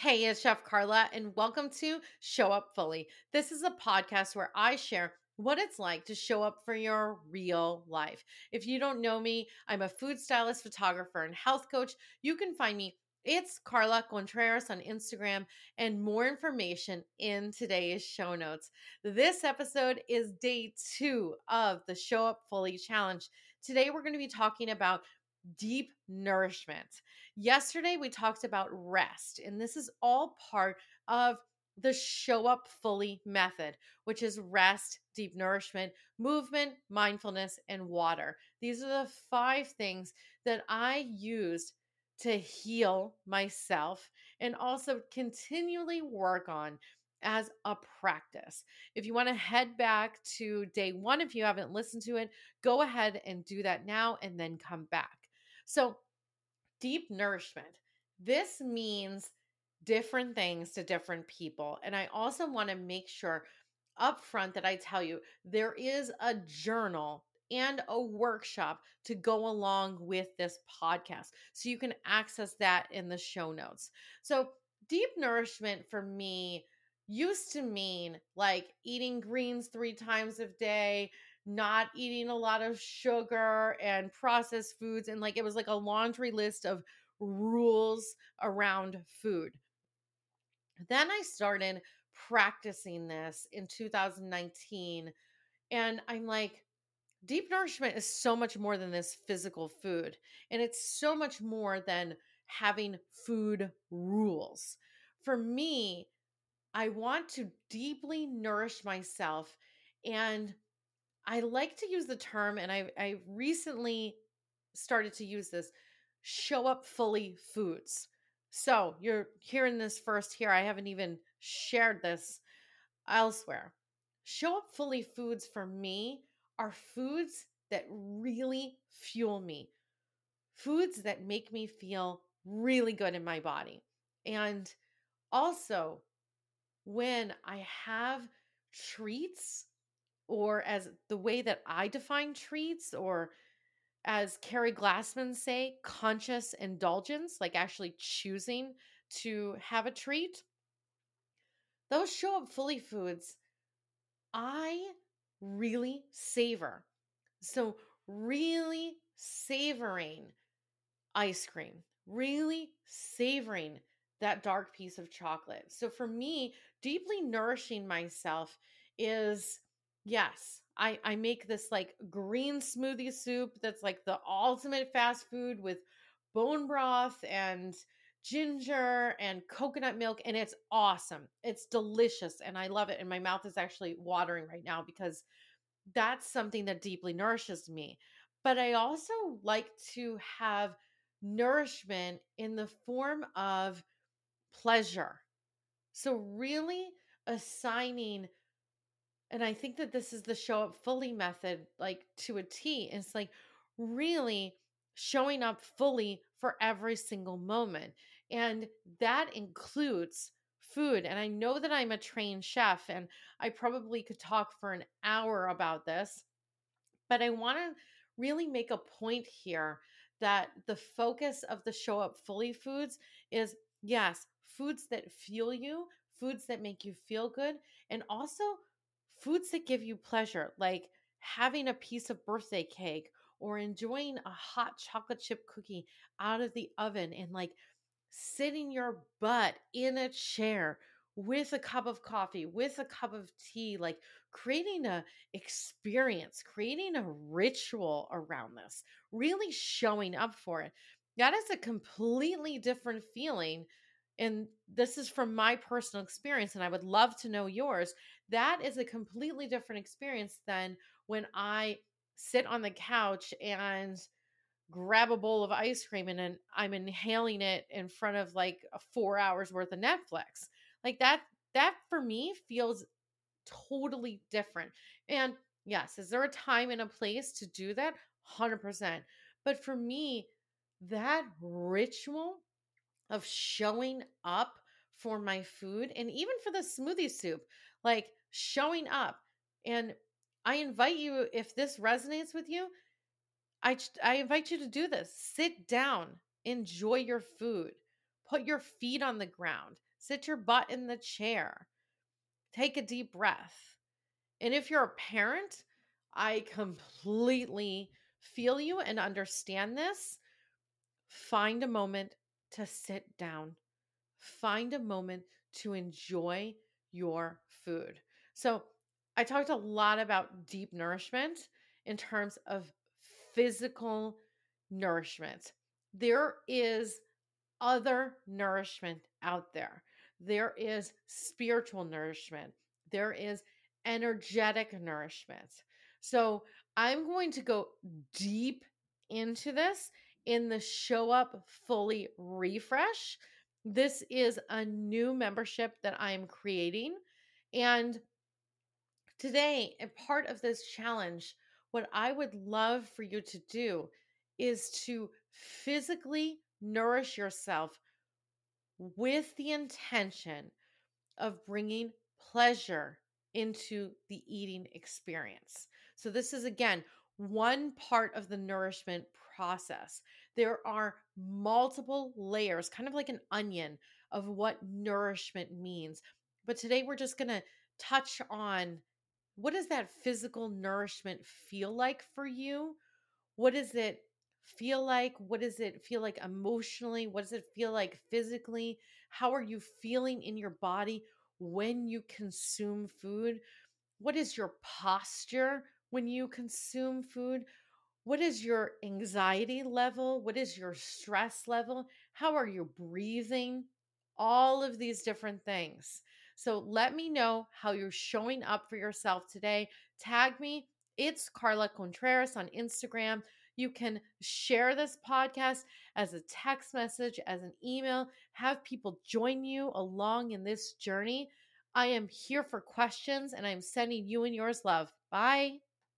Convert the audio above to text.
Hey, it's Chef Carla, and welcome to Show Up Fully. This is a podcast where I share what it's like to show up for your real life. If you don't know me, I'm a food stylist, photographer, and health coach. You can find me. It's Carla Contreras on Instagram, and more information in today's show notes. This episode is day two of the Show Up Fully Challenge. Today, we're going to be talking about deep nourishment. Yesterday, we talked about rest, and this is all part of the show up fully method, which is rest, deep nourishment, movement, mindfulness, and water. These are the five things that I used to heal myself and also continually work on as a practice. If you want to head back to day one, if you haven't listened to it, go ahead and do that now and then come back. So, deep nourishment. This means different things to different people. And I also want to make sure upfront that I tell you there is a journal and a workshop to go along with this podcast. So you can access that in the show notes. So, deep nourishment for me used to mean like eating greens three times a day, not eating a lot of sugar and processed foods and like it was like a laundry list of rules around food. Then I started practicing this in 2019 and I'm like deep nourishment is so much more than this physical food and it's so much more than having food rules. For me, I want to deeply nourish myself and I like to use the term, and I, I recently started to use this show up fully foods. So you're hearing this first here. I haven't even shared this elsewhere. Show up fully foods for me are foods that really fuel me, foods that make me feel really good in my body. And also, when I have treats or as the way that I define treats, or as Keri Glassman say, conscious indulgence, like actually choosing to have a treat. Those show up fully foods. I really savor. So, really savoring ice cream, really savoring that dark piece of chocolate. So, for me, deeply nourishing myself is Yes. I, I make this like green smoothie soup that's like the ultimate fast food with bone broth and ginger and coconut milk and it's awesome. It's delicious and I love it and my mouth is actually watering right now because that's something that deeply nourishes me. But I also like to have nourishment in the form of pleasure. So really assigning and I think that this is the show up fully method, like to a T. It's like really showing up fully for every single moment. And that includes food. And I know that I'm a trained chef and I probably could talk for an hour about this, but I want to really make a point here that the focus of the show up fully foods is yes, foods that fuel you, foods that make you feel good, and also foods that give you pleasure, like having a piece of birthday cake or enjoying a hot chocolate chip cookie out of the oven and like sitting your butt in a chair with a cup of coffee, with a cup of tea, like creating a experience, creating a ritual around this, really showing up for it. That is a completely different feeling and this is from my personal experience and i would love to know yours that is a completely different experience than when i sit on the couch and grab a bowl of ice cream and then i'm inhaling it in front of like a four hours worth of netflix. Like that that for me feels totally different. And yes is there a time and a place to do that? 100% but for me that ritual of showing up for my food and even for the smoothie soup, like showing up. And I invite you, if this resonates with you, I, I invite you to do this. Sit down, enjoy your food, put your feet on the ground, sit your butt in the chair, take a deep breath. And if you're a parent, I completely feel you and understand this. Find a moment to sit down, find a moment to enjoy your food. So, I talked a lot about deep nourishment in terms of physical nourishment. There is other nourishment out there. There is spiritual nourishment. There is energetic nourishment. So I'm going to go deep into this in the Show Up Fully Refresh. This is a new membership that I'm creating. And today, a part of this challenge, what I would love for you to do is to physically nourish yourself with the intention of bringing pleasure into the eating experience. So, this is again one part of the nourishment process. There are multiple layers, kind of like an onion, of what nourishment means. But today we're just going to touch on what does that physical nourishment feel like for you? What does it feel like? What does it feel like emotionally? What does it feel like physically? How are you feeling in your body when you consume food? What is your posture when you consume food? What is your anxiety level? What is your stress level? How are you breathing? All of these different things. So let me know how you're showing up for yourself today. Tag me. It's Carla Contreras on Instagram. You can share this podcast as a text message, as an email, have people join you along in this journey. I am here for questions and I'm sending you and yours love. Bye.